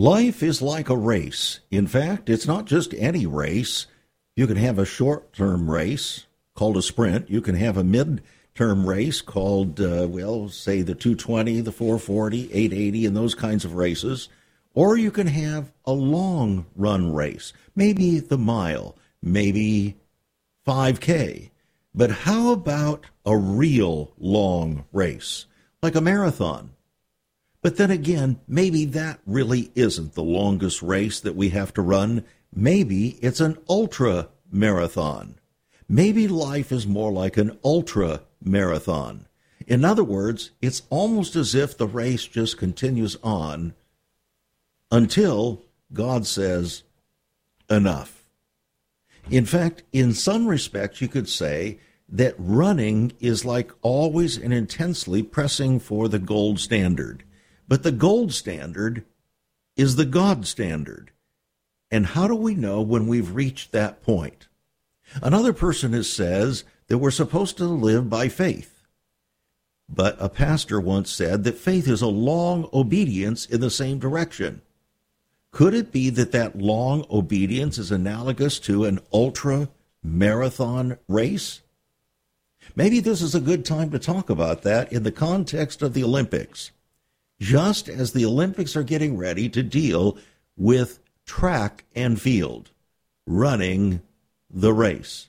Life is like a race. In fact, it's not just any race. You can have a short term race called a sprint. You can have a mid term race called, uh, well, say the 220, the 440, 880, and those kinds of races. Or you can have a long run race, maybe the mile, maybe 5K. But how about a real long race, like a marathon? But then again, maybe that really isn't the longest race that we have to run. Maybe it's an ultra marathon. Maybe life is more like an ultra marathon. In other words, it's almost as if the race just continues on until God says, enough. In fact, in some respects, you could say that running is like always and intensely pressing for the gold standard. But the gold standard is the God standard. And how do we know when we've reached that point? Another person says that we're supposed to live by faith. But a pastor once said that faith is a long obedience in the same direction. Could it be that that long obedience is analogous to an ultra marathon race? Maybe this is a good time to talk about that in the context of the Olympics. Just as the Olympics are getting ready to deal with track and field, running the race.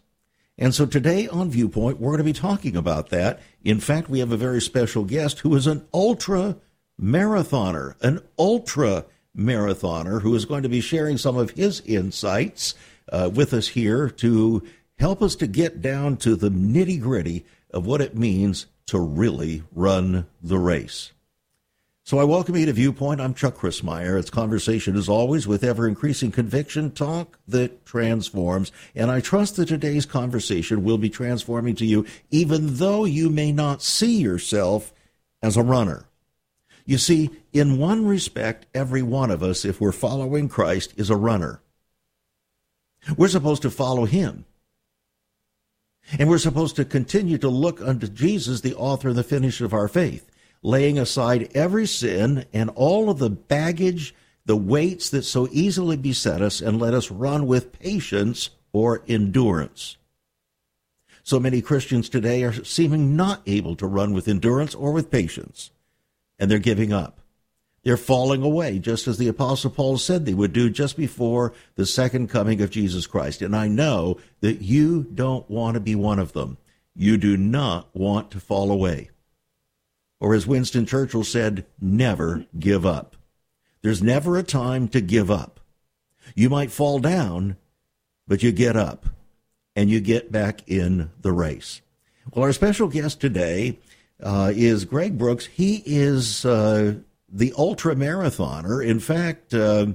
And so today on Viewpoint, we're going to be talking about that. In fact, we have a very special guest who is an ultra marathoner, an ultra marathoner who is going to be sharing some of his insights uh, with us here to help us to get down to the nitty gritty of what it means to really run the race. So I welcome you to Viewpoint. I'm Chuck Crismier. It's conversation as always with ever increasing conviction, talk that transforms. And I trust that today's conversation will be transforming to you, even though you may not see yourself as a runner. You see, in one respect, every one of us, if we're following Christ, is a runner. We're supposed to follow him. And we're supposed to continue to look unto Jesus, the author and the finisher of our faith laying aside every sin and all of the baggage, the weights that so easily beset us, and let us run with patience or endurance. So many Christians today are seeming not able to run with endurance or with patience, and they're giving up. They're falling away, just as the Apostle Paul said they would do just before the second coming of Jesus Christ. And I know that you don't want to be one of them. You do not want to fall away. Or as Winston Churchill said, never give up. There's never a time to give up. You might fall down, but you get up and you get back in the race. Well, our special guest today uh, is Greg Brooks. He is uh, the ultra marathoner. In fact, uh,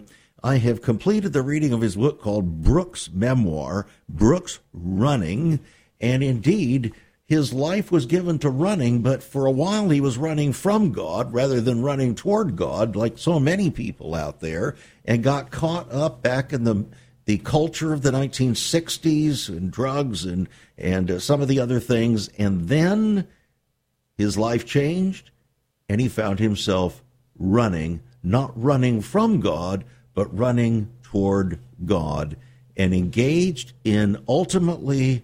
I have completed the reading of his book called Brooks Memoir, Brooks Running. And indeed, his life was given to running, but for a while he was running from God rather than running toward God, like so many people out there, and got caught up back in the the culture of the 1960s and drugs and and uh, some of the other things, and then his life changed, and he found himself running, not running from God, but running toward God, and engaged in ultimately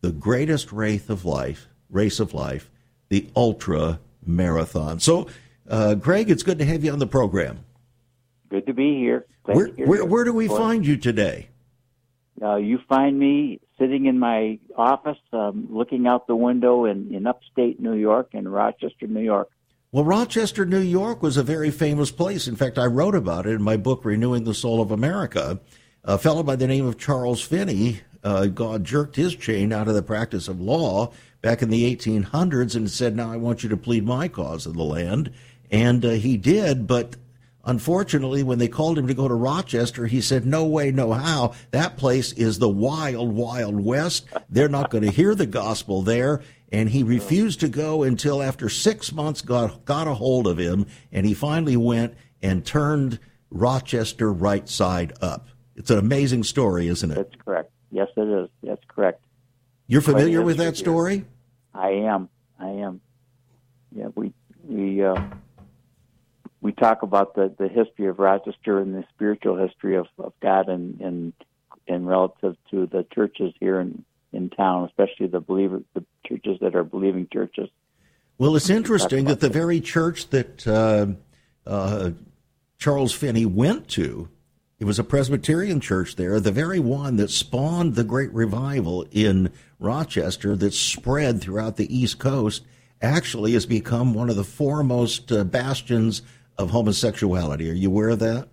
the greatest race of life, race of life, the ultra marathon. So, uh, Greg, it's good to have you on the program. Good to be here. where, where, where, do we find you today? Uh, you find me sitting in my office, um, looking out the window in, in upstate New York, in Rochester, New York. Well, Rochester, New York was a very famous place. In fact, I wrote about it in my book, Renewing the Soul of America. A fellow by the name of Charles Finney uh, God jerked his chain out of the practice of law back in the 1800s and said, Now I want you to plead my cause in the land. And uh, he did, but Unfortunately, when they called him to go to Rochester, he said, No way, no how. That place is the wild, wild west. They're not going to hear the gospel there. And he refused to go until after six months got, got a hold of him, and he finally went and turned Rochester right side up. It's an amazing story, isn't it? That's correct. Yes, it is. That's correct. You're familiar with that story? I am. I am. Yeah, we we uh, we talk about the, the history of Rochester and the spiritual history of, of God and, and and relative to the churches here in, in town, especially the believer the churches that are believing churches. Well, it's interesting that the very church that uh, uh, Charles Finney went to, it was a Presbyterian church there, the very one that spawned the great revival in Rochester that spread throughout the East Coast, actually has become one of the foremost uh, bastions of homosexuality. Are you aware of that?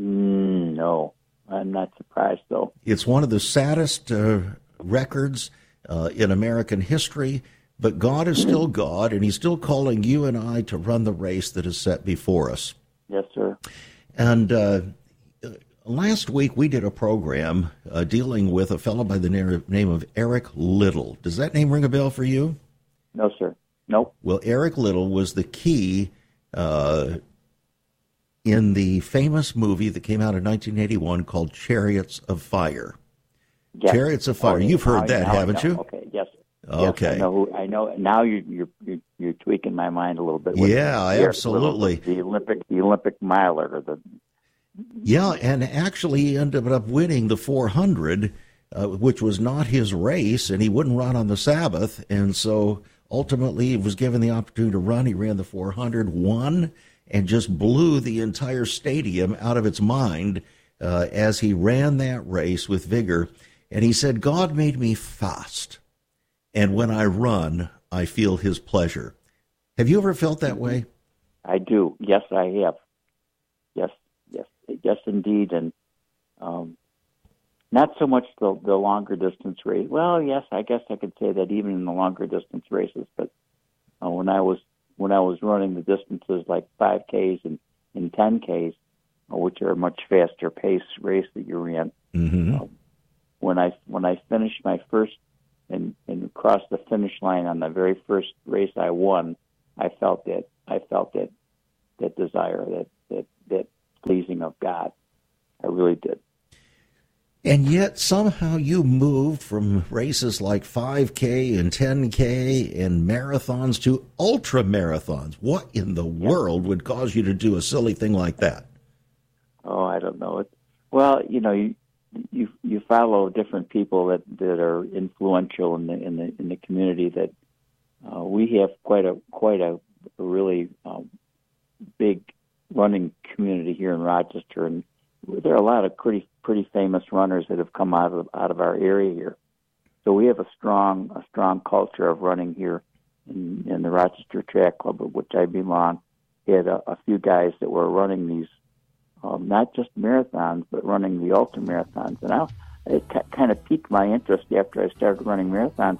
Mm, no, I'm not surprised though. It's one of the saddest uh, records uh, in American history. But God is still God, and He's still calling you and I to run the race that is set before us. Yes, sir. And uh, last week we did a program uh, dealing with a fellow by the name of Eric Liddell. Does that name ring a bell for you? No, sir. Nope. Well, Eric Liddell was the key uh, in the famous movie that came out in 1981 called Chariots of Fire. Yes. Chariots of Fire. Oh, You've heard now, that, haven't you? Okay. Yes. Okay. Yes, I know. Who, I know. Now you're, you're you're tweaking my mind a little bit. Yeah, absolutely. The Olympic the Olympic miler or the Yeah, and actually he ended up winning the 400, uh, which was not his race, and he wouldn't run on the Sabbath, and so ultimately he was given the opportunity to run. He ran the 400, won, and just blew the entire stadium out of its mind uh, as he ran that race with vigor. And he said, "God made me fast, and when I run, I feel His pleasure." Have you ever felt that way? I do. Yes, I have. Yes, indeed, and um, not so much the the longer distance race. Well, yes, I guess I could say that even in the longer distance races. But uh, when I was when I was running the distances like five Ks and and ten Ks, uh, which are a much faster pace race that you ran, Mm-hmm. um, when I when I finished my first and and crossed the finish line on the very first race I won, I felt that I felt that that desire that that that pleasing of God. I really did. And yet somehow you moved from races like 5K and 10K and marathons to ultra marathons. What in the world would cause you to do a silly thing like that? Oh, I don't know. It, well, you know, you you you follow different people that that are influential in the in the in the community. That uh, we have quite a quite a, a really um, big running community here in Rochester, and there are a lot of pretty pretty famous runners that have come out of out of our area here. So we have a strong a strong culture of running here in, in the Rochester Track Club, of which I belong. We had a, a few guys that were running these um, not just marathons, but running the ultra marathons. And I, it k- kind of piqued my interest after I started running marathons.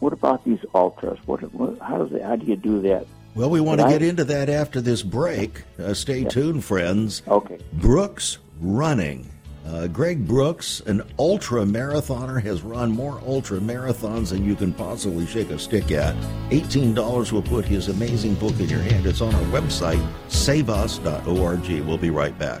What about these ultras? What, what how does it, how do you do that? Well, we want to Right. get into that after this break. Uh, stay tuned, friends. Okay, Brooks Running. Uh, Greg Brooks, an ultra marathoner, has run more ultra marathons than you can possibly shake a stick at. $18 will put his amazing book in your hand. It's on our website, saveus.org. We'll be right back.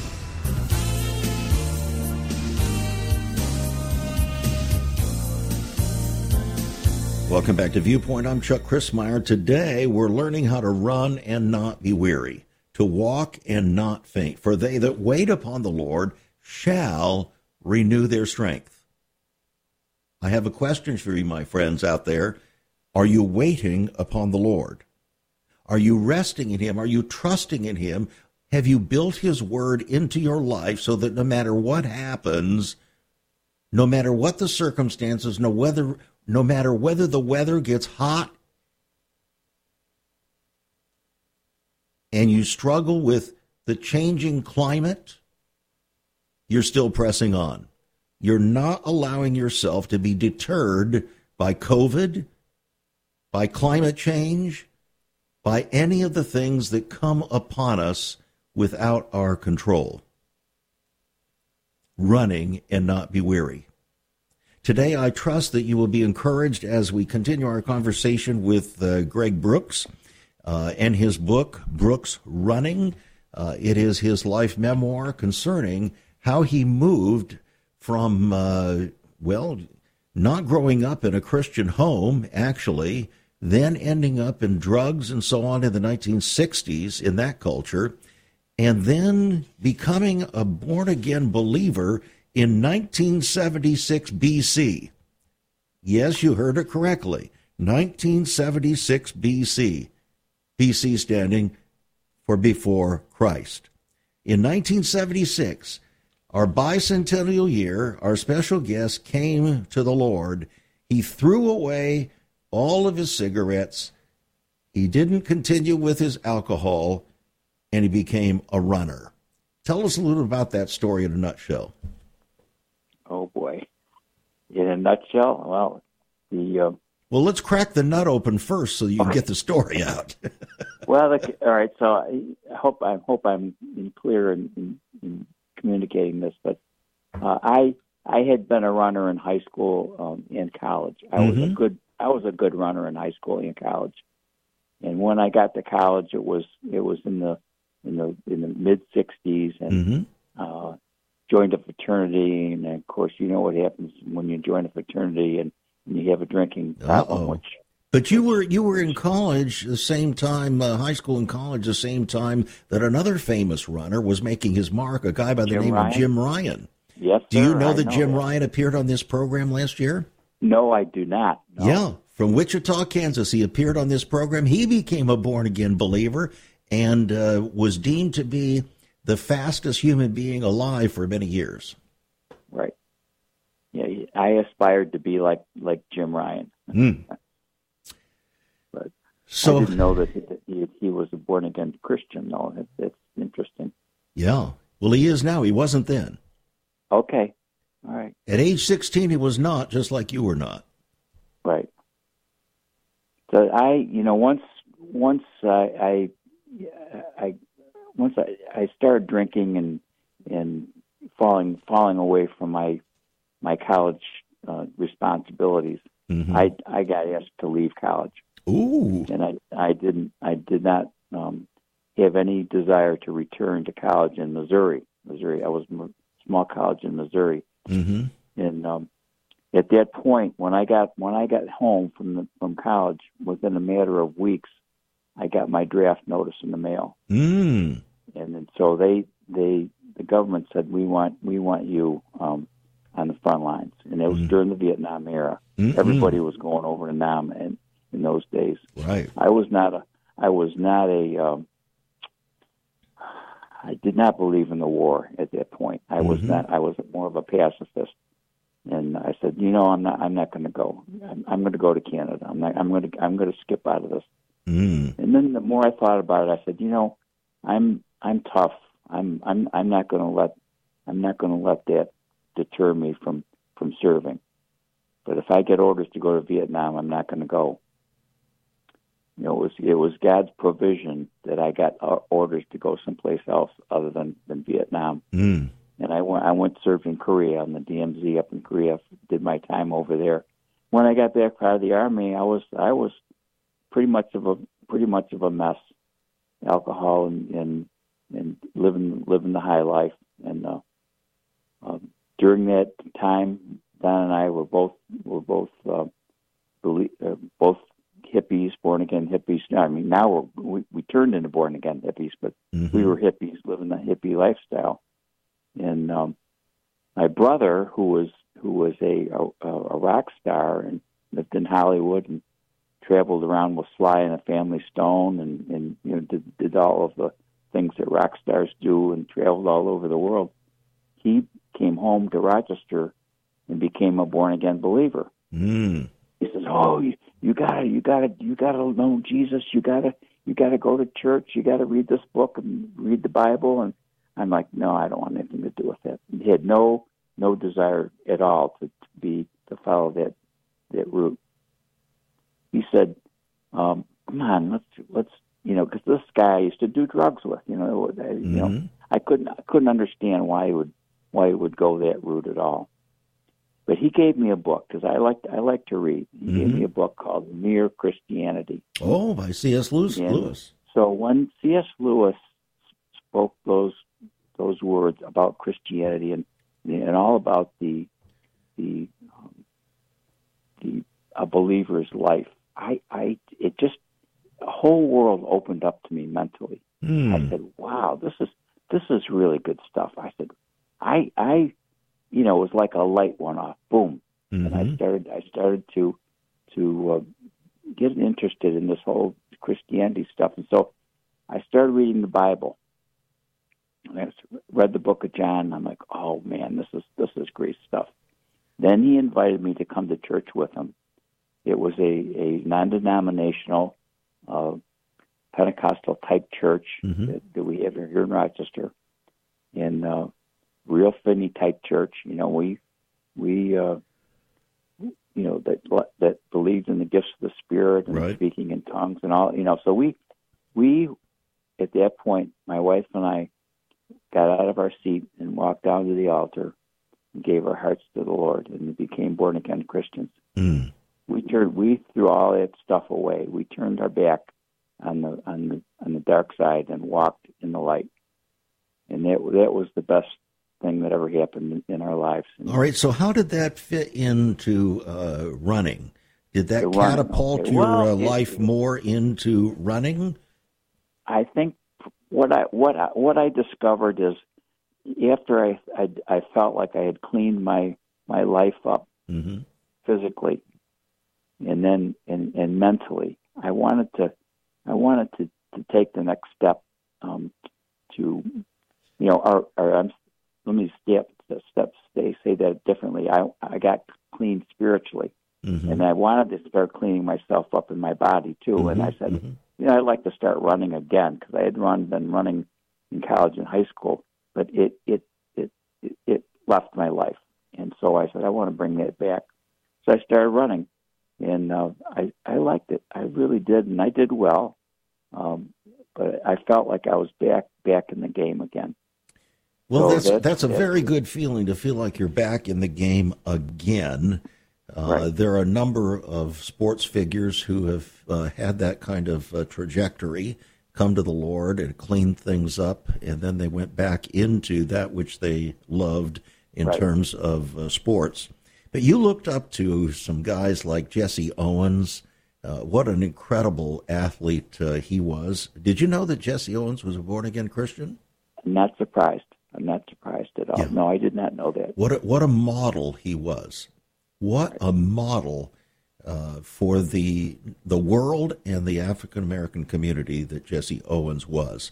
Welcome back to Viewpoint. I'm Chuck Crismier. Today we're learning how to run and not be weary, to walk and not faint. For they that wait upon the Lord shall renew their strength. I have a question for you, my friends out there. Are you waiting upon the Lord? Are you resting in Him? Are you trusting in Him? Have you built His Word into your life so that no matter what happens, no matter what the circumstances, no whether no matter whether the weather gets hot and you struggle with the changing climate, you're still pressing on. You're not allowing yourself to be deterred by COVID, by climate change, by any of the things that come upon us without our control. Running and not be weary. Today, I trust that you will be encouraged as we continue our conversation with uh, Greg Brooks uh, and his book, Brooks Running. Uh, it is his life memoir concerning how he moved from, uh, well, not growing up in a Christian home, actually, then ending up in drugs and so on in the 1960s in that culture, and then becoming a born again believer in 1976 BC. Yes, you heard it correctly. 1976 BC. BC standing for before Christ. In 1976, our bicentennial year, our special guest came to the Lord. He threw away all of his cigarettes. He didn't continue with his alcohol, and he became a runner. Tell us a little about that story in a nutshell. Oh boy! In a nutshell, well, the uh, well, let's crack the nut open first so you can get the story out. well, the, all right. So I hope I hope I'm clear in, in, in communicating this, but uh, I I had been a runner in high school um, and college. I mm-hmm. was a mm-hmm. good I was a good runner in high school and college, and when I got to college, it was it was in the in the in the mid '60s, and mm-hmm. uh, joined a fraternity. And of course, you know what happens when you join a fraternity and, and you have a drinking problem, which but you were you were in college the same time, uh, high school and college the same time that another famous runner was making his mark. A guy by the Jim name Ryun? of Jim Ryun. Yes. Do you know that know Jim that. Ryun appeared on this program last year? No, I do not. No. Yeah, from Wichita, Kansas, he appeared on this program. He became a born again believer and uh, was deemed to be the fastest human being alive for many years. Right. Yeah, I aspired to be like like Jim Ryun. Mm. but so, I didn't know that he, he was a born again Christian. though. it's, it's interesting. Yeah. Well, he is now. He wasn't then. Okay. All right. At age 16, he was not, just like you were not. Right. So I, you know, once once I, I, I once I, I started drinking and and falling falling away from my my college uh, responsibilities, mm-hmm. I I got asked to leave college. Ooh. And I I didn't I did not um, have any desire to return to college in Missouri. Missouri. I was a small college in Missouri. Mm-hmm. And um, at that point, when I got when I got home from the, from college, within a matter of weeks, I got my draft notice in the mail. Mm. And then, so they they the government said we want we want you um, on the front lines, and it was mm. during the Vietnam era. Mm-mm. Everybody was going over to Nam and in those days. Right. I was not a I was not a um, I did not believe in the war at that point. I was mm-hmm. not. I was more of a pacifist, and I said, you know, I'm not. I'm not going to go. I'm, I'm going to go to Canada. I'm not. I'm going to. I'm going to skip out of this. Mm. And then the more I thought about it, I said, you know, I'm. I'm tough. I'm. I'm. I'm not going to let. I'm not going to let that deter me from from serving. But if I get orders to go to Vietnam, I'm not going to go you know, it was it was God's provision that I got uh, orders to go someplace else other than than Vietnam. Mm. And I went I went serving Korea on the DMZ up in Korea. Did my time over there. When I got back out of the army, I was I was pretty much of a pretty much of a mess, alcohol and and, and living living the high life. And uh, um, during that time, Don and I were both were both uh, belie- uh, both hippies, born again hippies. I mean, now we're, we we turned into born again hippies, but mm-hmm. we were hippies living the hippie lifestyle. And um, my brother, who was who was a, a a rock star and lived in Hollywood and traveled around with Sly and the Family Stone, and and you know did did all of the things that rock stars do and traveled all over the world. He came home to Rochester and became a born again believer. Mm. He says, "Oh, you, you gotta, you gotta, you gotta know Jesus. You gotta, you gotta go to church. You gotta read this book and read the Bible." And I'm like, "No, I don't want anything to do with that." He had no, no desire at all to, to be to follow that that route. He said, um, "Come on, let's let's you know, because this guy I used to do drugs with. You know, I, you know, Mhm. I couldn't I couldn't understand why he would why he would go that route at all. But he gave me a book because I like I like to read. He gave Mhm. me a book called Mere Christianity. Oh, by C.S. Lewis. Yeah. Lewis. So when C.S. Lewis spoke those those words about Christianity and and all about the the um, the a believer's life, I I it just the whole world opened up to me mentally. Hmm. I said, "Wow, this is this is really good stuff." I said, "I I, you know, it was like a light went off, boom, and I Mhm. started I started to to uh, get interested in this whole Christianity stuff, and so I started reading the Bible. And I read the Book of John. And I'm like, "Oh man, this is this is great stuff." Then he invited me to come to church with him. It was a a non-denominational. Uh, Pentecostal type church Mhm. that, that we have here in Rochester, in uh, real Finney type church. You know, we we uh, you know that that believed in the gifts of the Spirit and Right. speaking in tongues and all. You know, so we we at that point, my wife and I got out of our seat and walked down to the altar and gave our hearts to the Lord and became born again Christians Hmm. We turned we threw all that stuff away. We turned our back on the on the on the dark side and walked in the light. And that that was the best thing that ever happened in, in our lives. And All right. So, how did that fit into uh, running? Did that catapult okay. your Well, uh, it- life more into running? I think what I what I, what I discovered is after I, I I felt like I had cleaned my my life up hmm physically and then and, and mentally i wanted to i wanted to, to take the next step um, to you know or, or I'm, let me step steps say say that differently. I i got clean spiritually hmm and i wanted to start cleaning myself up in my body too and i said mhm. you know i'd like to start running again because i had run been running in college and high school but it it it it, it left my life. And so i said i want to bring that back. So I started running, and uh, I I liked it. I really did, and I did well. Um, but I felt like I was back back in the game again. Well, So that's that's- that's a that's- very good feeling to feel like you're back in the game again. Uh, Right. There are a number of sports figures who have uh, had that kind of uh, trajectory, come to the Lord and cleaned things up, and then they went back into that which they loved in Right. terms of uh, sports. But you looked up to some guys like Jesse Owens. Uh, what an incredible athlete uh, he was. Did you know that Jesse Owens was a born again Christian? I'm not surprised. I'm not surprised at all. Yeah. No, I did not know that. What a, what a model he was. What a model uh, for the the world and the African American community that Jesse Owens was.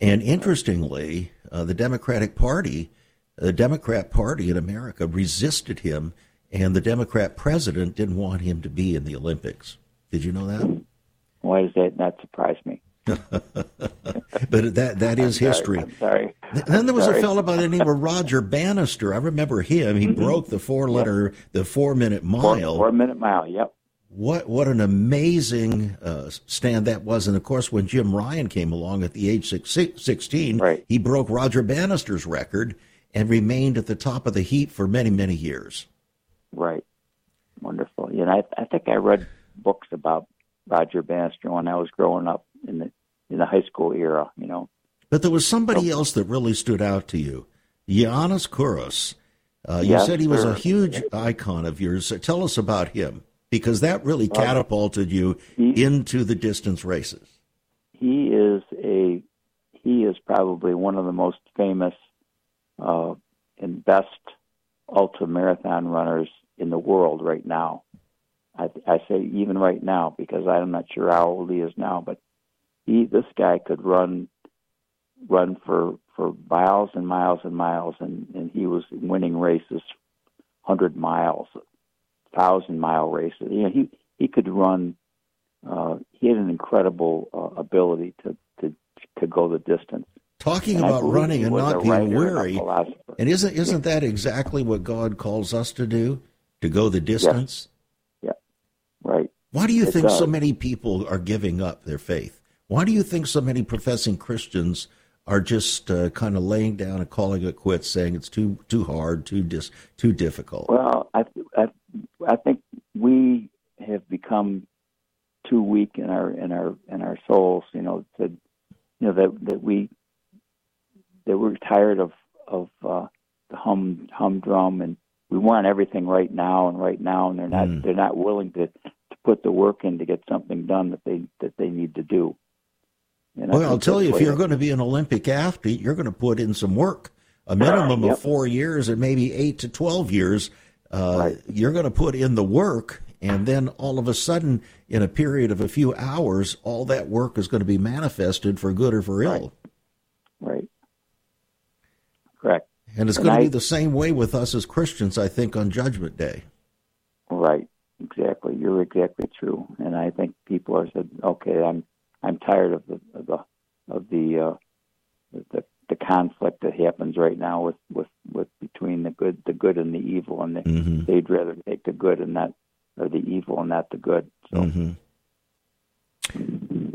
And interestingly, uh, the Democratic Party, the Democrat Party in America resisted him, and the Democrat president didn't want him to be in the Olympics. Did you know that? Why does that not surprise me? But that that is Sorry, history. I'm sorry. Then there was Sorry. a fellow by the name of Roger Bannister. I remember him. He broke the four letter, the four minute Mm-hmm. Four, mile. four minute mile. Yep. What what an amazing uh, stand that was! And of course, when Jim Ryun came along at the age six, six- 16, Right. he broke Roger Bannister's record and remained at the top of the heap for many many years. Right. Wonderful. You know, I I think I read books about Roger Bannister when I was growing up in the in the high school era. You know. But there was somebody else that really stood out to you, Giannis Kouros. Uh, you Yes, said he was sir. a huge icon of yours. Tell us about him because that really catapulted you he- into the distance races. he is a he is probably one of the most famous uh, and best ultra marathon runners in the world right now. I, I say even right now because I'm not sure how old he is now, but he this guy could run run for for miles and miles and miles, and and he was winning races, hundred miles, thousand mile races. You know, he he could run. Uh, he had an incredible uh, ability to, to to go the distance. Talking And about running and not being and weary, and isn't isn't that exactly what God calls us to do? To go the distance. Yeah. Right. Why do you It think so many people are giving up their faith? Why do you think so many professing Christians are just uh, kind of laying down and calling it quits, saying it's too too hard, too dis, too difficult? Well, I, I I think we have become too weak in our in our in our souls. You know, to you know that that we that we're tired of of uh, the hum humdrum, and we want everything right now and right now, and they're not Mm. they're not willing to to put the work in to get something done that they that they need to do. And Well, I'll tell you, if you're going to be an Olympic athlete, you're going to put in some work. A minimum Yep. of four years and maybe eight to 12 years. Uh, Right. You're going to put in the work, and then all of a sudden, in a period of a few hours, all that work is going to be manifested for good or for ill. Correct. And it's And going to be the same way with us as Christians, I think, on Judgment Day. Right, exactly. You're exactly true, and I think people are said, okay, I'm I'm tired of the of the of the uh, the, the conflict that happens right now with, with, with between the good the good and the evil, and they, hmm they'd rather take the good and not or the evil and not the good. So hmm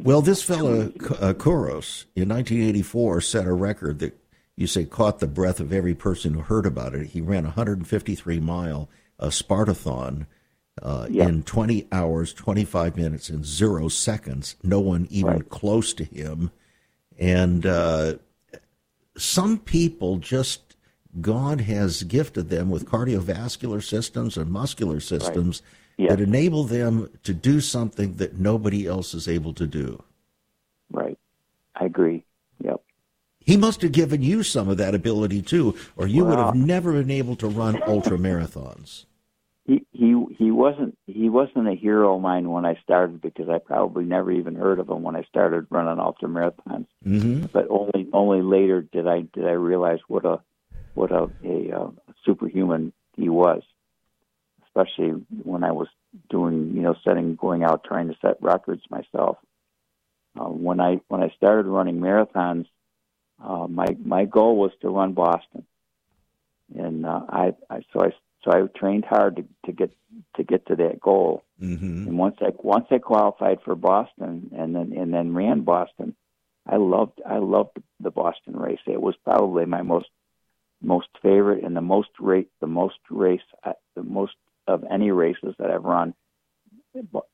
Well, this fellow uh, Kouros in 1984 set a record that you say caught the breath of every person who heard about it. He ran a 153 mile a Spartathlon uh, Yeah. in 20 hours, 25 minutes, and zero seconds. No one even Right. close to him. And uh, some people just God has gifted them with cardiovascular systems and muscular systems Yeah. that enable them to do something that nobody else is able to do. right, I agree. He must have given you some of that ability too, or you would have never been able to run ultra marathons. He he he wasn't he wasn't a hero of mine when I started because I probably never even heard of him when I started running ultra marathons. hmm but only only later did I did I realize what a what a, a, uh superhuman he was, especially when I was doing you know setting going out trying to set records myself. Uh, when I when I started running marathons, uh, my my goal was to run Boston, and uh, I, I so I so I trained hard to, to get to get to that goal. hmm And once I once I qualified for Boston and then and then ran Boston, I loved I loved the Boston race. It was probably my most most favorite and the most rate the most race uh, the most of any races that I've run.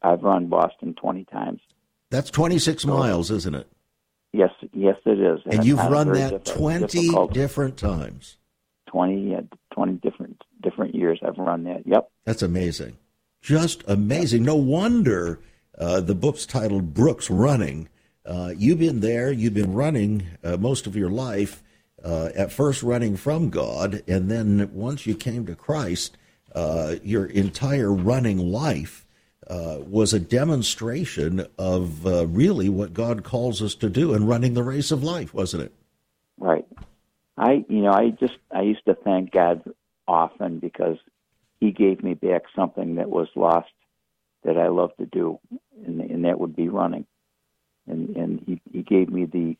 I've run Boston twenty times. That's 26 miles, isn't it? Yes, yes, it is. And it's you've run that 20 difficult- different times. 20, uh, 20 different different years. I've run that. Yep. That's amazing. Just amazing. No wonder uh, the book's titled Brooks Running. Uh, you've been there, you've been running uh, most of your life, uh, at first running from God, and then once you came to Christ, uh, your entire running life uh, was a demonstration of uh, really what God calls us to do in running the race of life, wasn't it? Right. I, you know, I just, I used to thank God often because He gave me back something that was lost that I love to do, and, and that would be running. And and He He gave me the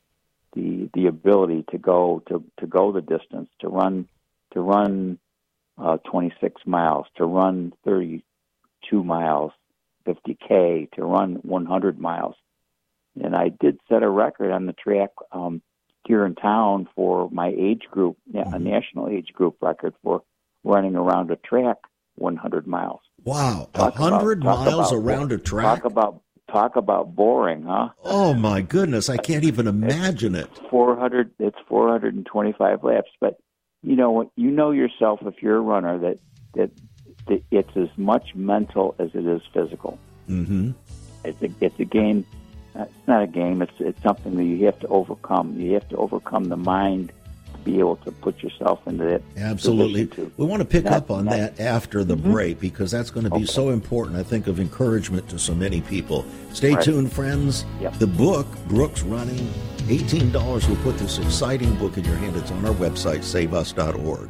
the the ability to go to to go the distance, to run to run uh, 26 miles, to run 32 miles, 50k, to run 100 miles. And I did set a record on the track. Um, here in town for my age group, a national age group record for running around a track 100 miles. Wow, Talk hundred talk miles about- around a track. Talk about talk about boring, huh? Oh my goodness, I can't even imagine it. 400. It's 425 laps, but you know what? You know yourself if you're a runner that that, it's as much mental as it is physical. hmm It's a it's a game. It's not a game. It's it's something that you have to overcome. You have to overcome the mind to be able to put yourself into that. Absolutely. We want to pick That- up on that- that after the break because that's going to be Okay. so important, I think, of encouragement to so many people. Stay Right. tuned, friends. Yep. The book, Brooks Running, $18 will put this exciting book in your hand. It's on our website, saveus.org.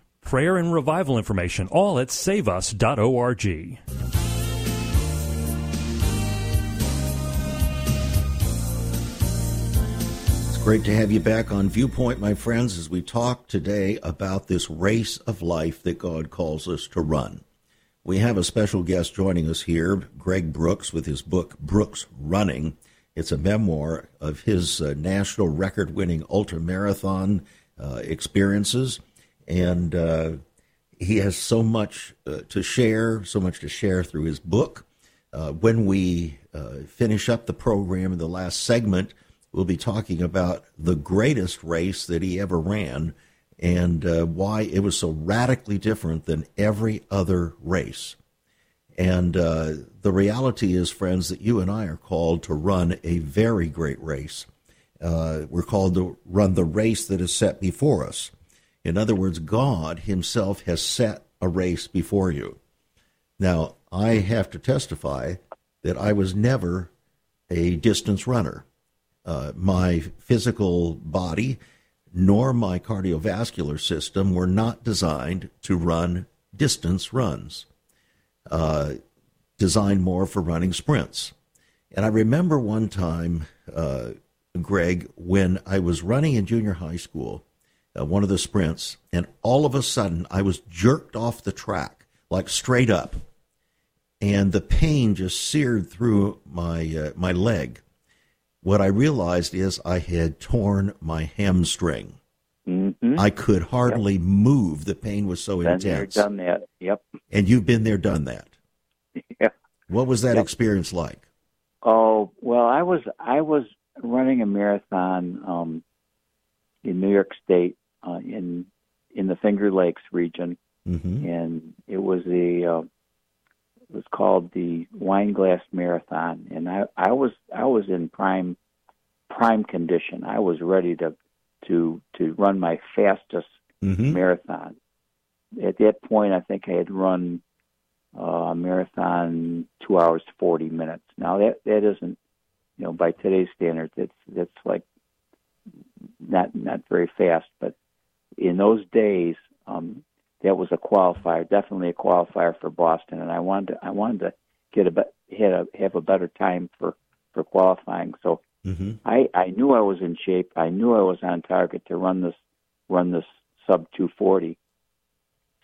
prayer and revival information, all at saveus.org. It's great to have you back on Viewpoint, my friends, as we talk today about this race of life that God calls us to run. We have a special guest joining us here, Greg Brooks, with his book, Brooks Running. It's a memoir of his uh, national record winning ultra marathon uh, experiences and uh, he has so much uh, to share, so much to share through his book. Uh, when we uh, finish up the program in the last segment, we'll be talking about the greatest race that he ever ran and uh, why it was so radically different than every other race. And uh, the reality is, friends, that you and I are called to run a very great race. we're called to run the race that is set before us. In other words, God Himself has set a race before you. Now, I have to testify that I was never a distance runner. Uh, my physical body nor my cardiovascular system were not designed to run distance runs, uh, designed more for running sprints. And I remember one time, uh, Greg, when I was running in junior high school, uh, one of the sprints, and all of a sudden I was jerked off the track, like straight up, and the pain just seared through my uh, my leg. What I realized is I had torn my hamstring. Mm-hmm. I could hardly yep. move. The pain was so been intense. There, done that. Yep. And you've been there, done that. Yeah. What was that yep. experience like? Oh well, I was I was running a marathon um, in New York State uh, in in the Finger Lakes region, mm-hmm. and it was the uh, it was called the Wine Glass Marathon, and I I was I was in prime prime condition. I was ready to to to run my fastest mm-hmm. marathon. At that point, I think I had run uh, a marathon two hours forty minutes. Now that that isn't, you know, by today's standards, it's that's like not not very fast, but in those days, um, that was a qualifier, definitely a qualifier for Boston, and I wanted to, I wanted to get a had a have a better time for for qualifying. So mm-hmm. I I knew I was in shape. I knew I was on target to run this run this sub 240.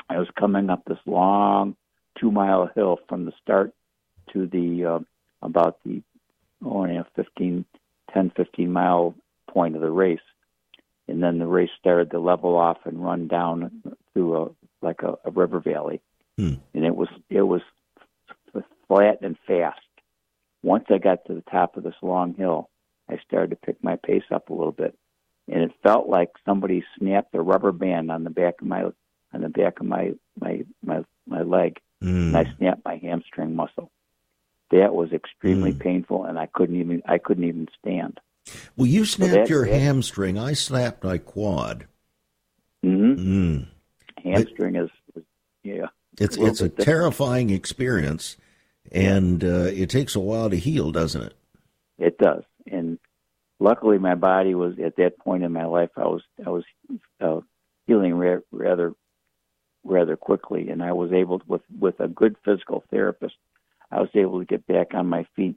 I was coming up this long two mile hill from the start to the uh, about the oh, know, 15, 10, 15 mile point of the race and then the race started to level off and run down through a like a, a river valley, hmm. and it was it was flat and fast. Once I got to the top of this long hill, I started to pick my pace up a little bit, and it felt like somebody snapped a rubber band on the back of my on the back of my my my my leg, mm. and I snapped my hamstring muscle. That was extremely mm. painful, and I couldn't even I couldn't even stand. Well, you snapped that, your that, hamstring. I snapped my quad. Mm-hmm. Mm. Hamstring is, is, yeah. It's a it's a terrifying experience, and uh, it takes a while to heal, doesn't it? It does, and luckily, my body was at that point in my life. I was I was uh, healing ra- rather rather quickly, and I was able to, with with a good physical therapist. I was able to get back on my feet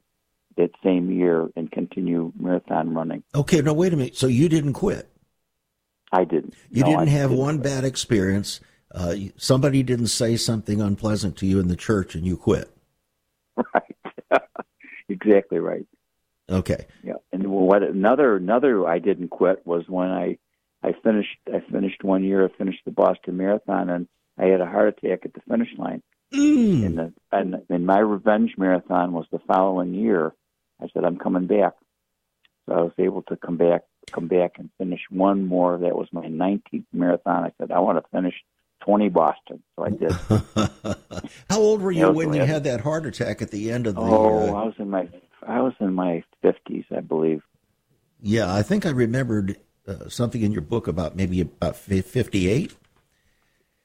that same year and continue marathon running. Okay, now wait a minute. So you didn't quit? I didn't. You no, didn't I have didn't one quit. bad experience uh, somebody didn't say something unpleasant to you in the church and you quit. Right. exactly right. Okay. Yeah. And what another another I didn't quit was when I I finished I finished one year. I finished the Boston Marathon and I had a heart attack at the finish line. Mm. And, the, and and my revenge marathon was the following year. I said I'm coming back. So I was able to come back come back and finish one more. That was my 19th marathon. I said I want to finish 20 Boston. So I did. How old were you Yeah, when you had that heart attack at the end of the? oh, uh, I was in my I was in my 50s, I believe. yeah, I think I remembered uh, something in your book about maybe about fifty-eight.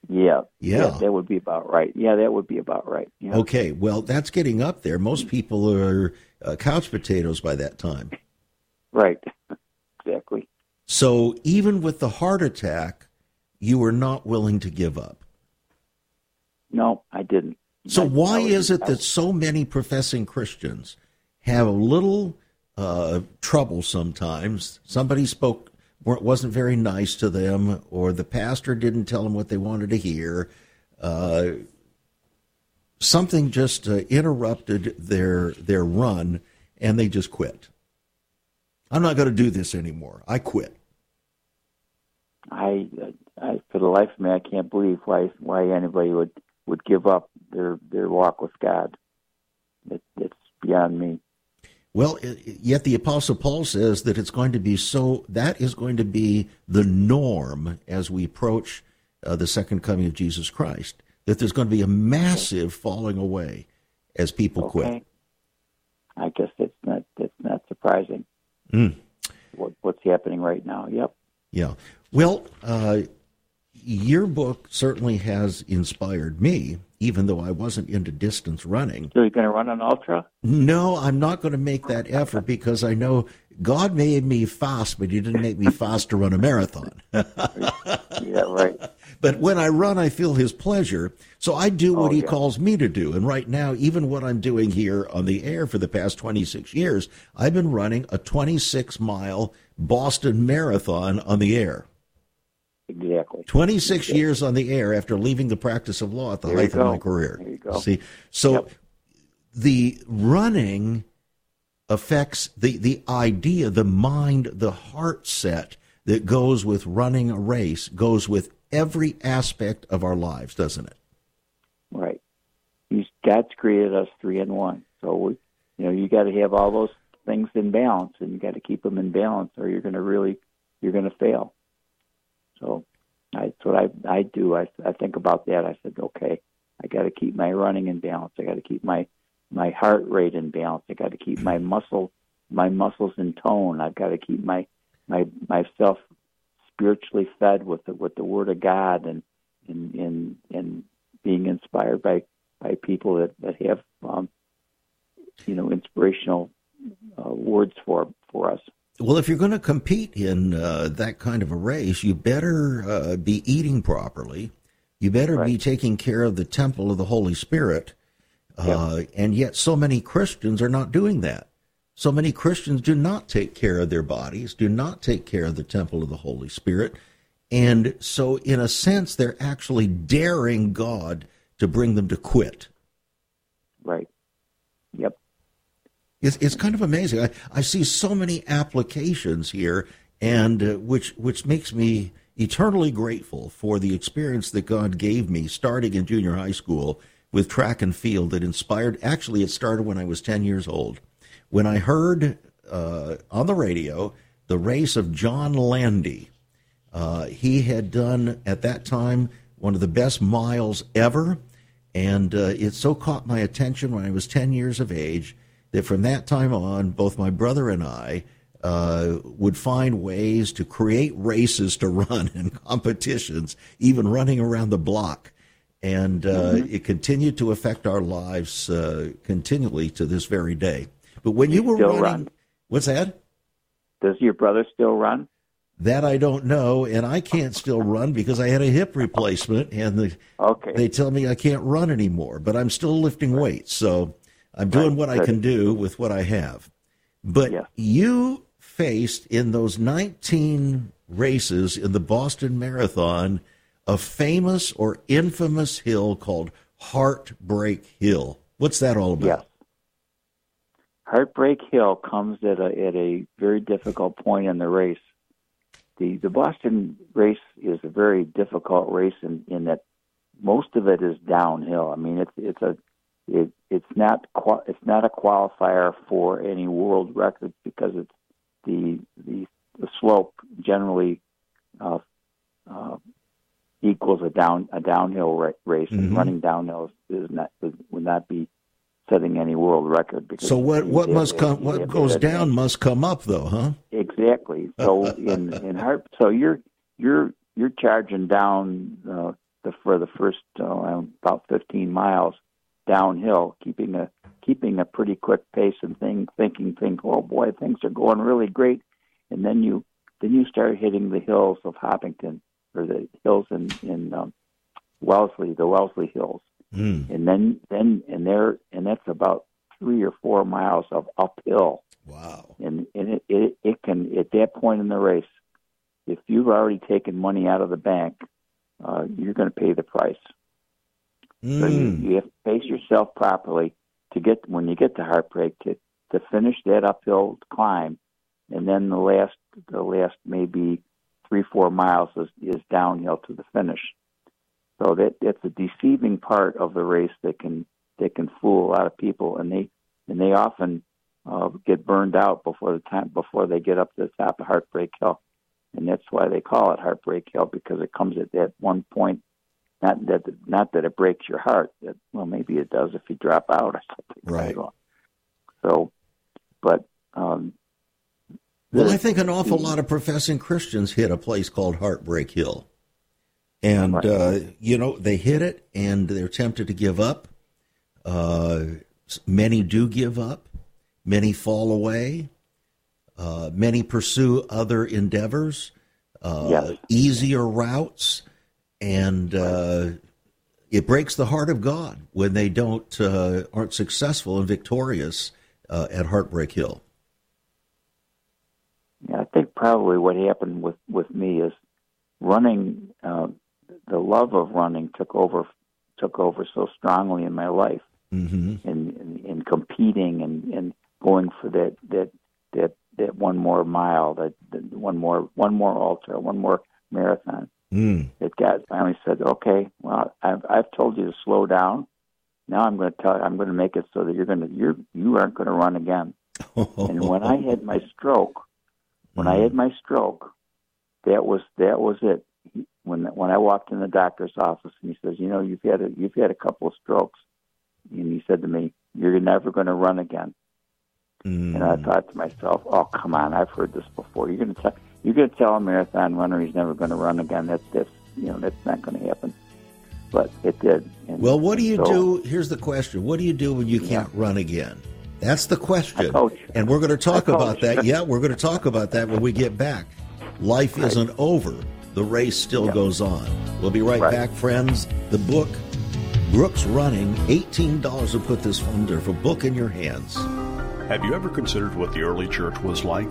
Yeah, Yeah. that would be about right. Yeah, that would be about right. Yeah. Okay, well, that's getting up there. Most people are uh, couch potatoes by that time. Right. exactly. So even with the heart attack, you were not willing to give up. No, I didn't. So I- why I is it that so many professing Christians have a little uh, trouble sometimes? Somebody spoke wasn't very nice to them, or the pastor didn't tell them what they wanted to hear. Uh, something just uh, interrupted their their run, and they just quit. I'm not going to do this anymore. I quit. I, I, for the life of me, I can't believe why why anybody would would give up their their walk with God. It, it's beyond me. Well, yet the Apostle Paul says that it's going to be so, that is going to be the norm as we approach uh, the second coming of Jesus Christ, that there's going to be a massive falling away as people Okay. quit. I guess it's not it's not surprising. Mm. What, what's happening right now? Yep. Yeah. Well, uh, your book certainly has inspired me, even though I wasn't into distance running. So you're going to run an ultra? No, I'm not going to make that effort because I know God made me fast, but He didn't make me fast to run a marathon. Yeah, right. But when I run, I feel his pleasure. So I do what Oh, he yeah. calls me to do. And right now, even what I'm doing here on the air for the past 26 years, I've been running a 26 mile Boston Marathon on the air. Exactly. 26 years on the air after leaving the practice of law at the There height of my career. There you go. See, so Yep. the running affects the, the idea, the mind, the heart set that goes with running a race goes with every aspect of our lives, doesn't it? Right. God's created us three in one. So we, you know, you got to have all those things in balance, and you got to keep them in balance, or you're going to really, you're going to fail. So I, that's what I I do. I I think about that. I said, okay, I got to keep my running in balance. I got to keep my my heart rate in balance. I got to keep my muscle my muscles in tone. I've got to keep my my myself spiritually fed with the with the Word of God and and and, and being inspired by by people that that have um, you know inspirational uh, words for for us. Well, if you're going to compete in uh, that kind of a race, you better uh, be eating properly. You better be taking care of the temple of the Holy Spirit. Uh, And yet, so many Christians are not doing that. So many Christians do not take care of their bodies, do not take care of the temple of the Holy Spirit. And so, in a sense, they're actually daring God to bring them to quit. Right. Yep. It's, it's kind of amazing. I, I see so many applications here, and uh, which which makes me eternally grateful for the experience that God gave me starting in junior high school with track and field that inspired. Actually, it started when I was ten years old, when I heard uh, on the radio the race of John Landy. Uh, he had done at that time one of the best miles ever, and uh, it so caught my attention when I was 10 years of age that from that time on, both my brother and I uh, would find ways to create races to run and competitions, even running around the block. And uh, it continued to affect our lives uh, continually to this very day. But when you were Still running, run. what's that? Does your brother still run? That I don't know, and I can't still run because I had a hip replacement, and the, Okay. they tell me I can't run anymore. But I'm still lifting weights, so I'm doing Right, what I can do with what I have. But Yeah. you faced in those 19 races in the Boston Marathon a famous or infamous hill called Heartbreak Hill. What's that all about? Heartbreak Hill comes at a at a very difficult point in the race. The the Boston race is a very difficult race in, in that most of it is downhill. I mean, it's it's a it, it's not it's not a qualifier for any world records because it's the the, the slope generally uh, uh, equals a down a downhill ra- race, mm-hmm. and running downhill is not would not be setting any world record. Because so what what must come what goes down must come up though, huh? Exactly. So in in heart, so you're you're you're charging down uh, the for the first uh, about 15 miles downhill, keeping a keeping a pretty quick pace and think, thinking, think, oh boy, things are going really great, and then you then you start hitting the hills of Hopkinton or the hills in in um, Wellesley, the Wellesley Hills, mm. and then then and there and that's about three or four miles of uphill. Wow! And and it, it it can at that point in the race, if you've already taken money out of the bank, uh, you're going to pay the price. Mm. So you, you have to pace yourself properly to get when you get to heartbreak to to finish that uphill climb, and then the last the last maybe three four miles is, is downhill to the finish. So that that's a deceiving part of the race that can that can fool a lot of people, and they and they often uh, get burned out before the time before they get up to the top of Heartbreak Hill, and that's why they call it Heartbreak Hill because it comes at that one point. Not that not that it breaks your heart. That well, maybe it does if you drop out or something. Right. So, but um, well, I think an awful lot of professing Christians hit a place called Heartbreak Hill. And, right. uh, you know, they hit it and they're tempted to give up. Uh, many do give up, many fall away, uh, many pursue other endeavors, uh, yes. easier routes, and uh, it breaks the heart of God when they don't uh, aren't successful and victorious at Heartbreak Hill. Yeah, I think probably what happened with with me is running. Uh, the love of running took over took over so strongly in my life, mm-hmm. in, in in competing and and going for that that that that one more mile, that, that one more one more ultra, one more marathon. Mm. It got finally said, okay, well, I've I've told you to slow down. Now I'm going to tell I'm going to make it so that you're going to you're you aren't going to run again. and when I had my stroke, when I had my stroke, that was that was it. When when I walked in the doctor's office and he says, you know, you've had a you've had a couple of strokes, and he said to me, you're never going to run again. Mm. And I thought to myself, oh come on, I've heard this before. You're going to tell you're going to tell a marathon runner he's never going to run again. That's that's you know that's not going to happen. But it did. And well, what do you so, do? Here's the question: What do you do when you can't yeah. run again? That's the question. And we're going to talk about that. Yeah, we're going to talk about that when we get back. Life right. isn't over. The race still goes on. We'll be right, right, back, friends. The book, Brooks Running, $18 to put this wonderful book in your hands. Have you ever considered what the early church was like?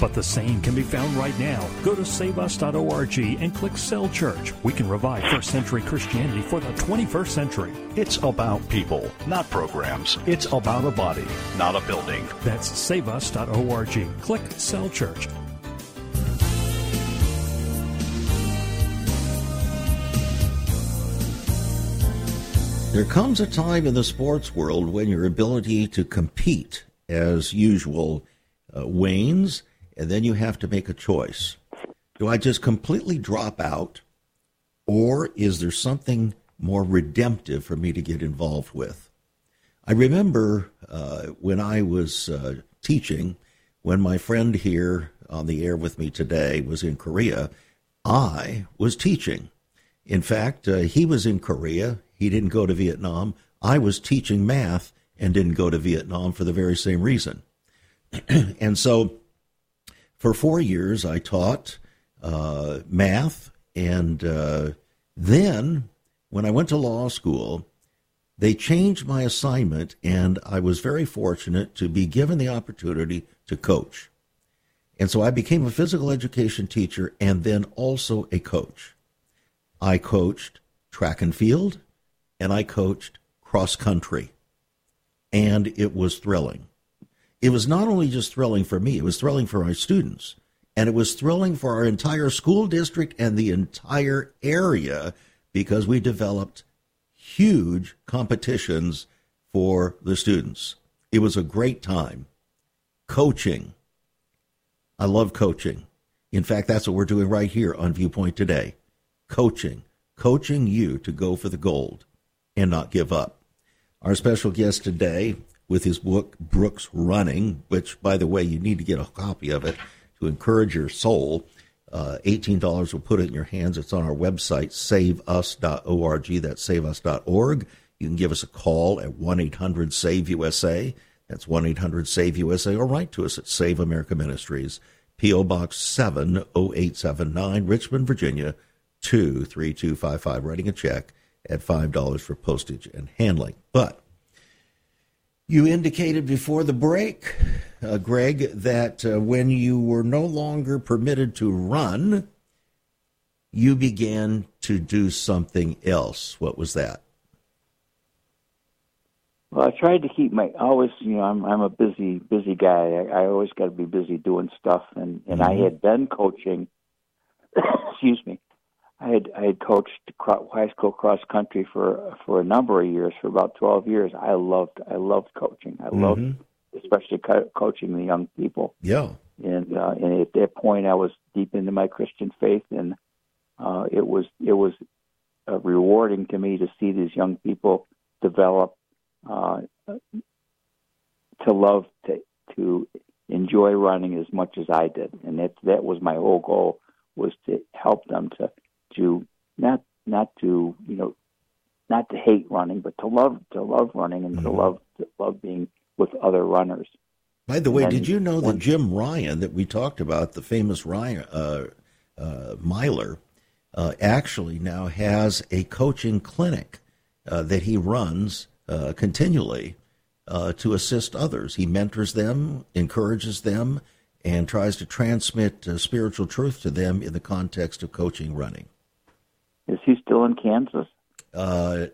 But the same can be found right now. Go to saveus.org and click Cell Church. We can revive first century Christianity for the 21st century. It's about people, not programs. It's about a body, not a building. That's saveus.org. Click Cell Church. There comes a time in the sports world when your ability to compete, as usual, uh, wanes and then you have to make a choice. Do I just completely drop out, or is there something more redemptive for me to get involved with? I remember uh, when I was uh, teaching, when my friend here on the air with me today was in Korea, I was teaching. In fact, uh, he was in Korea. He didn't go to Vietnam. I was teaching math and didn't go to Vietnam for the very same reason. and so for four years, I taught uh, math. And uh, then when I went to law school, they changed my assignment, and I was very fortunate to be given the opportunity to coach. And so I became a physical education teacher and then also a coach. I coached track and field, and I coached cross country. And it was thrilling. It was not only just thrilling for me, it was thrilling for our students. And it was thrilling for our entire school district and the entire area because we developed huge competitions for the students. It was a great time. Coaching. I love coaching. In fact, that's what we're doing right here on Viewpoint today. Coaching. Coaching you to go for the gold and not give up. Our special guest today with his book, Brooks Running, which, by the way, you need to get a copy of it to encourage your soul. Uh, $18 will put it in your hands. It's on our website, saveus.org. That's saveus.org. You can give us a call at 1 800 SAVE USA. That's 1 800 SAVE USA, or write to us at Save America Ministries, P.O. Box 70879, Richmond, Virginia 23255. Writing a check at $5 for postage and handling. But you indicated before the break, uh, Greg, that uh, when you were no longer permitted to run, you began to do something else. What was that? Well, I tried to keep my always, you know, I'm I'm a busy busy guy. I, I always got to be busy doing stuff, and and mm-hmm. I had been coaching. excuse me, I had I had coached high school cross country for for a number of years, for about twelve years. I loved I loved coaching. I mm-hmm. loved especially co- coaching the young people. Yeah. And uh, and at that point, I was deep into my Christian faith, and uh, it was it was uh, rewarding to me to see these young people develop uh, to love to to enjoy running as much as I did, and that that was my whole goal was to help them to to not not to you know not to hate running, but to love to love running and mm-hmm. to love to love being with other runners. By the way, and did you know that Jim Ryun, that we talked about, the famous Ryun uh, uh, miler, uh, actually now has a coaching clinic uh, that he runs uh, continually uh, to assist others. He mentors them, encourages them, and tries to transmit spiritual truth to them in the context of coaching running. Is he still in Kansas? Uh,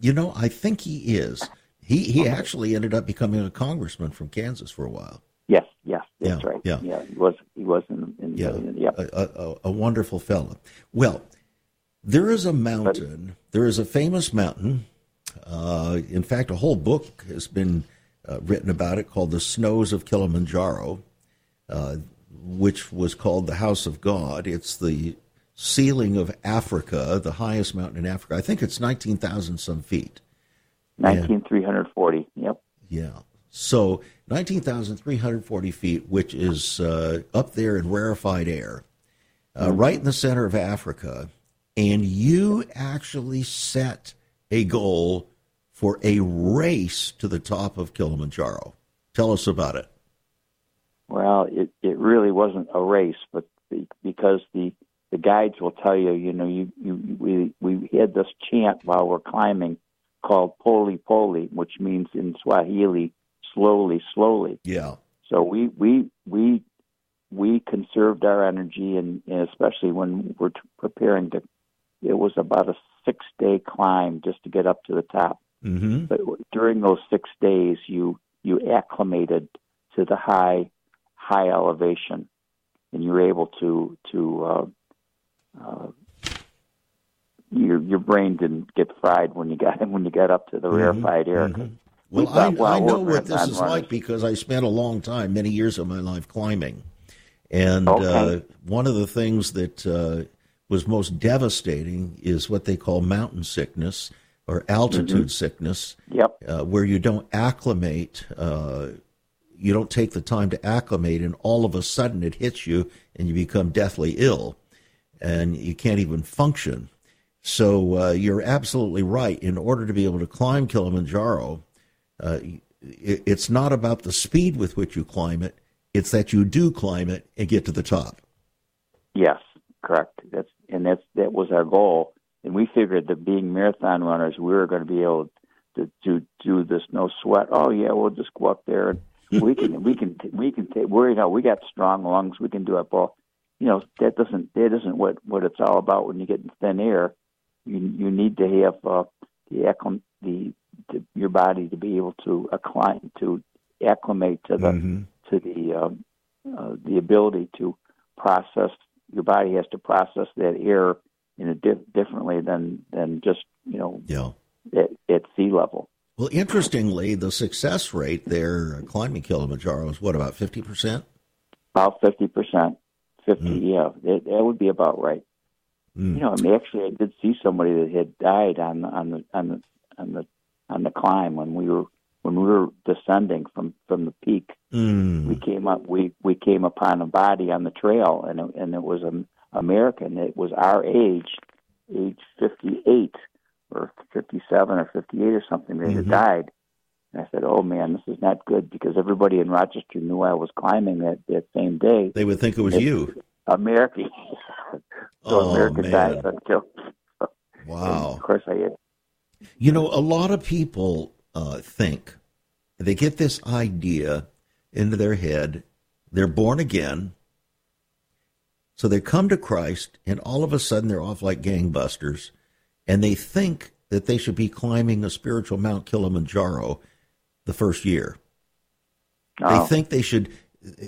you know, I think he is. He he actually ended up becoming a congressman from Kansas for a while. Yes, yes, that's yeah, right. Yeah, yeah, he was he was in, in yeah, in, yeah. A, a, a, wonderful fellow. Well, there is a mountain. There is a famous mountain. Uh, in fact, a whole book has been uh, written about it called "The Snows of Kilimanjaro," uh, which was called the House of God. It's the ceiling of Africa, the highest mountain in Africa. I think it's 19,000 some feet. 19,340, yep. Yeah. So 19,340 feet, which is uh, up there in rarefied air, uh, mm-hmm. right in the center of Africa. And you actually set a goal for a race to the top of Kilimanjaro. Tell us about it. Well, it, it really wasn't a race, but because the the guides will tell you, you know, you, you we we had this chant while we're climbing called poli poli, which means in Swahili slowly, slowly. Yeah. So we we we we conserved our energy, and, and especially when we're preparing to. It was about a six day climb just to get up to the top. Mm-hmm. But during those six days, you you acclimated to the high high elevation, and you're able to to uh, uh, your your brain didn't get fried when you got when you got up to the mm-hmm, rarefied air. Mm-hmm. Well, I, well, I know what this is runners. like because I spent a long time, many years of my life climbing, and okay. uh, one of the things that uh, was most devastating is what they call mountain sickness. or altitude mm-hmm. sickness. Yep. Uh, where you don't acclimate, uh, you don't take the time to acclimate, and all of a sudden it hits you, and you become deathly ill, and you can't even function. So uh, you're absolutely right. In order to be able to climb Kilimanjaro, uh, it, it's not about the speed with which you climb it; it's that you do climb it and get to the top. Yes, correct. That's and that's that was our goal and we figured that being marathon runners, we were going to be able to to do this no sweat. Oh yeah, we'll just go up there and we can we can we can take. You know we got strong lungs. We can do it. Well, you know that doesn't that isn't what what it's all about when you get in thin air. You you need to have uh, the the to, your body to be able to acclimate to acclimate to the mm-hmm. to the um, uh, the ability to process. Your body has to process that air in a di- differently than than just you know yeah. at, at sea level. Well, interestingly, the success rate there climbing Kilimanjaro is what about fifty percent? About fifty percent. Fifty, mm. yeah, it, that would be about right. Mm. You know, I mean, actually, I did see somebody that had died on the on the on the on the on the climb when we were when we were descending from from the peak. Mm. We came up, we we came upon a body on the trail, and it, and it was a American that was our age, age 58 or 57 or 58 or something, that mm-hmm. had died. And I said, "Oh man, this is not good because everybody in Rochester knew I was climbing that that same day. They would think it was you, American. so oh, American man. died until. Wow. of course, I did. You know, a lot of people uh, think they get this idea into their head. They're born again. So they come to Christ, and all of a sudden they're off like gangbusters, and they think that they should be climbing a spiritual Mount Kilimanjaro the first year. Oh. They think they should,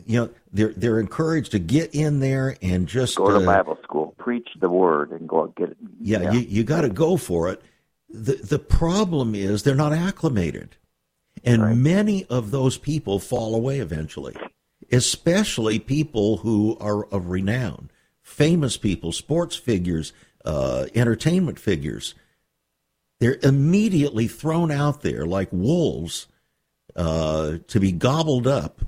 you know, they're they're encouraged to get in there and just go to uh, Bible school, preach the word, and go get it. Yeah, yeah. you you got to go for it. the The problem is they're not acclimated, and right. many of those people fall away eventually especially people who are of renown, famous people, sports figures, uh, entertainment figures. They're immediately thrown out there like wolves uh, to be gobbled up,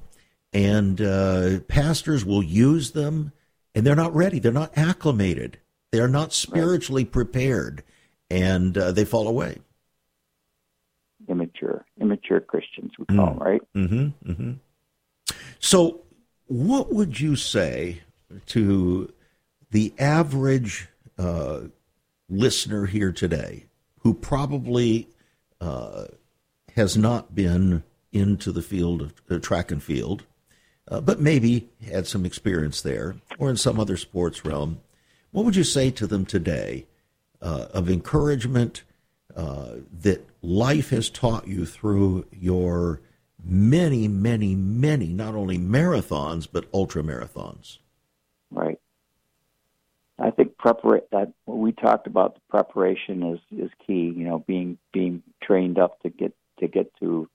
and uh, pastors will use them, and they're not ready. They're not acclimated. They're not spiritually prepared, and uh, they fall away. Immature, immature Christians, we call mm. them, right? Mm-hmm. Mm-hmm. So, what would you say to the average uh, listener here today who probably uh, has not been into the field of uh, track and field, uh, but maybe had some experience there or in some other sports realm? What would you say to them today uh, of encouragement uh, that life has taught you through your many, many, many, not only marathons, but ultra marathons. Right. I think prepara- that what we talked about the preparation is is key. You know, being being trained up to get to get to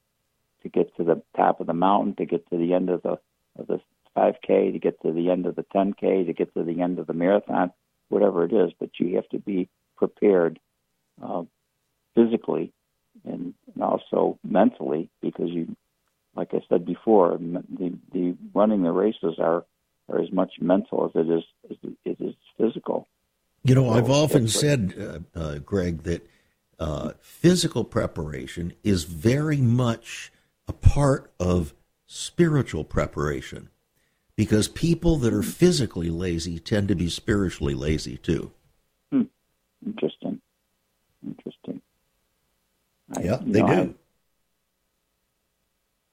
to get to the top of the mountain, to get to the end of the of the 5K, to get to the end of the 10K, to get to the end of the marathon, whatever it is. But you have to be prepared uh, physically and, and also mentally because you like I said before, the the running the races are are as much mental as it is as it is physical. You know, so I've often said, uh, uh, Greg, that uh, physical preparation is very much a part of spiritual preparation because people that are physically lazy tend to be spiritually lazy too. Hmm. Interesting. Interesting. Yeah, they know, do. I,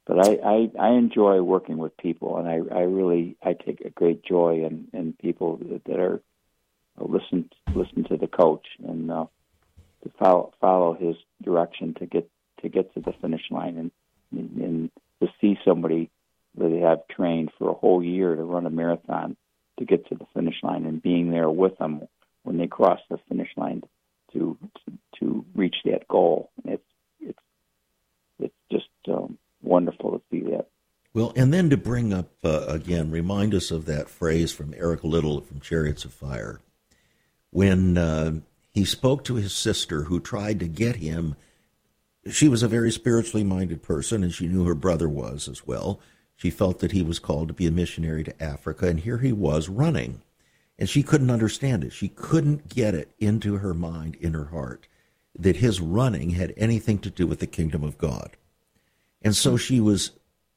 but I, I, I enjoy working with people, and I, I really I take a great joy in, in people that, that are uh, listen listen to the coach and uh, to follow follow his direction to get to get to the finish line and and, to see somebody that they have trained for a whole year to run a marathon to get to the finish line and being there with them when they cross the finish line to to, reach that goal. It's it's it's just um, wonderful to see that. Well, and then to bring up uh, again, remind us of that phrase from Eric Liddell from Chariots of Fire, when uh, he spoke to his sister who tried to get him. She was a very spiritually minded person, and she knew her brother was as well. She felt that he was called to be a missionary to Africa, and here he was running. And she couldn't understand it. She couldn't get it into her mind, in her heart, that his running had anything to do with the kingdom of God. And so she was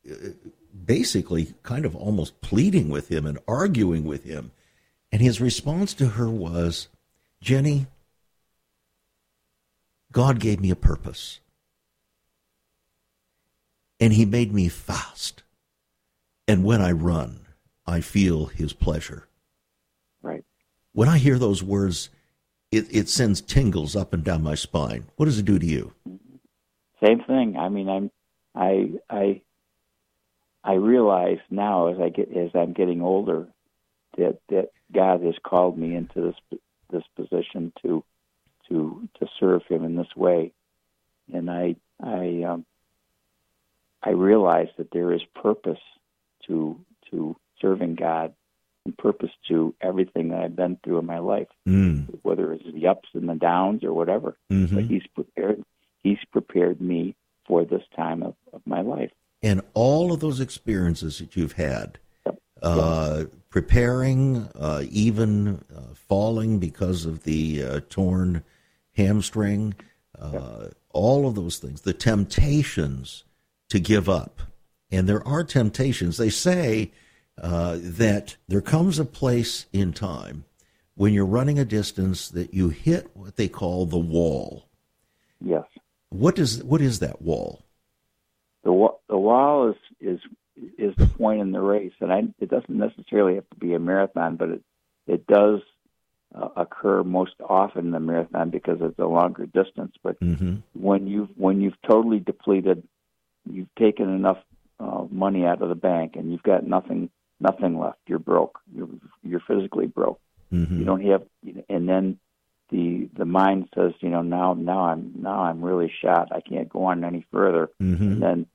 uh, basically kind of almost pleading with him and arguing with him. And his response to her was, Jenny, God gave me a purpose. And he made me fast. And when I run, I feel his pleasure. Right. When I hear those words, it, it sends tingles up and down my spine. What does it do to you? Same thing. I mean, I'm, I, I, I realize now as I get as I'm getting older that that God has called me into this this position to to to serve Him in this way, and I I um, I realize that there is purpose to to serving God and purpose to everything that I've been through in my life, mm. whether it's the ups and the downs or whatever. Mm-hmm. But He's prepared He's prepared me for this time of, of my life. And all of those experiences that you've had, Yep. uh, preparing, uh, even uh, falling because of the uh, torn hamstring, uh, all of those things, the temptations to give up. And there are temptations. They say uh, that there comes a place in time when you're running a distance that you hit what they call the wall. Yes. What is what is that wall? the wa- the wall is is is the point in the race, and I, it doesn't necessarily have to be a marathon, but it it does uh, occur most often in the marathon because it's a longer distance. But Mm-hmm. when you've when you've totally depleted, you've taken enough uh, money out of the bank, and you've got nothing nothing left. You're broke. You're you're physically broke. Mm-hmm. You don't have, and then the the mind says, you know, now now I'm now I'm really shot. I can't go on any further. Mm-hmm. And then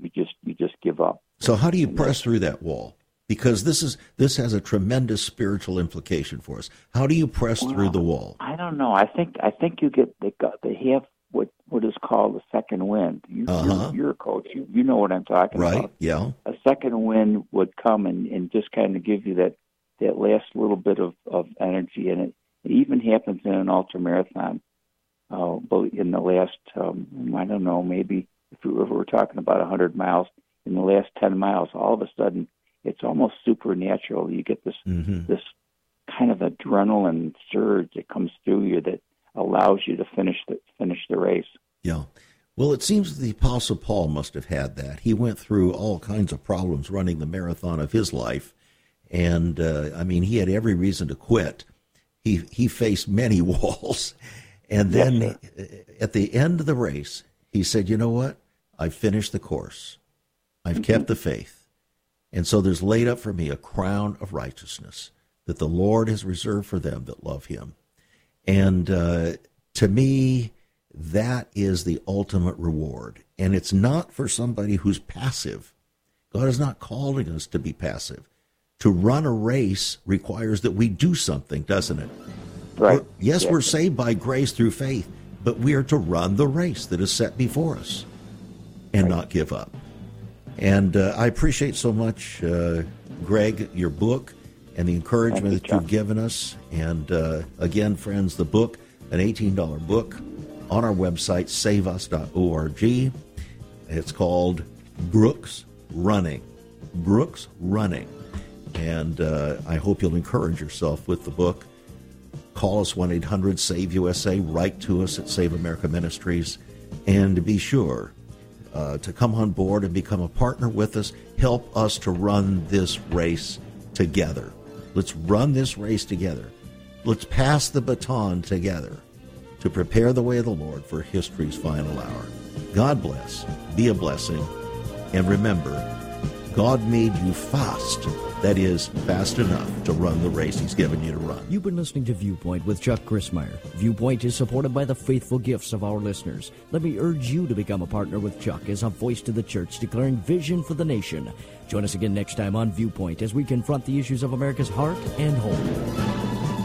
you just you just give up. So how do you press through that wall? Because this is this has a tremendous spiritual implication for us. How do you press through the wall? I don't know. I think I think you get they got they have what what is called a second wind. You, Uh-huh. you're, you're a coach. You you know what I'm talking Right? about. Yeah. A second wind would come and, and just kind of give you that that last little bit of, of energy, and it, it even happens in an ultra marathon. Uh, but in the last, um, I don't know, maybe if we were, if we were talking about 100 miles, in the last 10 miles, all of a sudden, it's almost supernatural. You get this Mm-hmm. this kind of adrenaline surge that comes through you that allows you to finish the finish the race. Yeah. Well, it seems the Apostle Paul must have had that. He went through all kinds of problems running the marathon of his life, and uh, I mean, he had every reason to quit. He he faced many walls, and then Yes, uh, at the end of the race, he said, "You know what? I've finished the course. I've kept the faith, and so there's laid up for me a crown of righteousness that the Lord has reserved for them that love Him." And uh, to me, that is the ultimate reward. And it's not for somebody who's passive. God is not calling us to be passive. To run a race requires that we do something, doesn't it? Right. We're- yes, we're saved by grace through faith, but we are to run the race that is set before us and not give up. And uh, I appreciate so much, uh, Greg, your book and the encouragement you, that you've given us. And uh, again, friends, the book, an $18 book on our website, saveus.org. It's called Brooks Running. Brooks Running. And uh, I hope you'll encourage yourself with the book. Call us 1 800 SAVE USA, write to us at Save America Ministries, and be sure uh, to come on board and become a partner with us. Help us to run this race together. Let's run this race together. Let's pass the baton together to prepare the way of the Lord for history's final hour. God bless, be a blessing, and remember, God made you fast. That is, fast enough to run the race He's given you to run. You've been listening to Viewpoint with Chuck Crismier. Viewpoint is supported by the faithful gifts of our listeners. Let me urge you to become a partner with Chuck as a voice to the church declaring vision for the nation. Join us again next time on Viewpoint as we confront the issues of America's heart and home.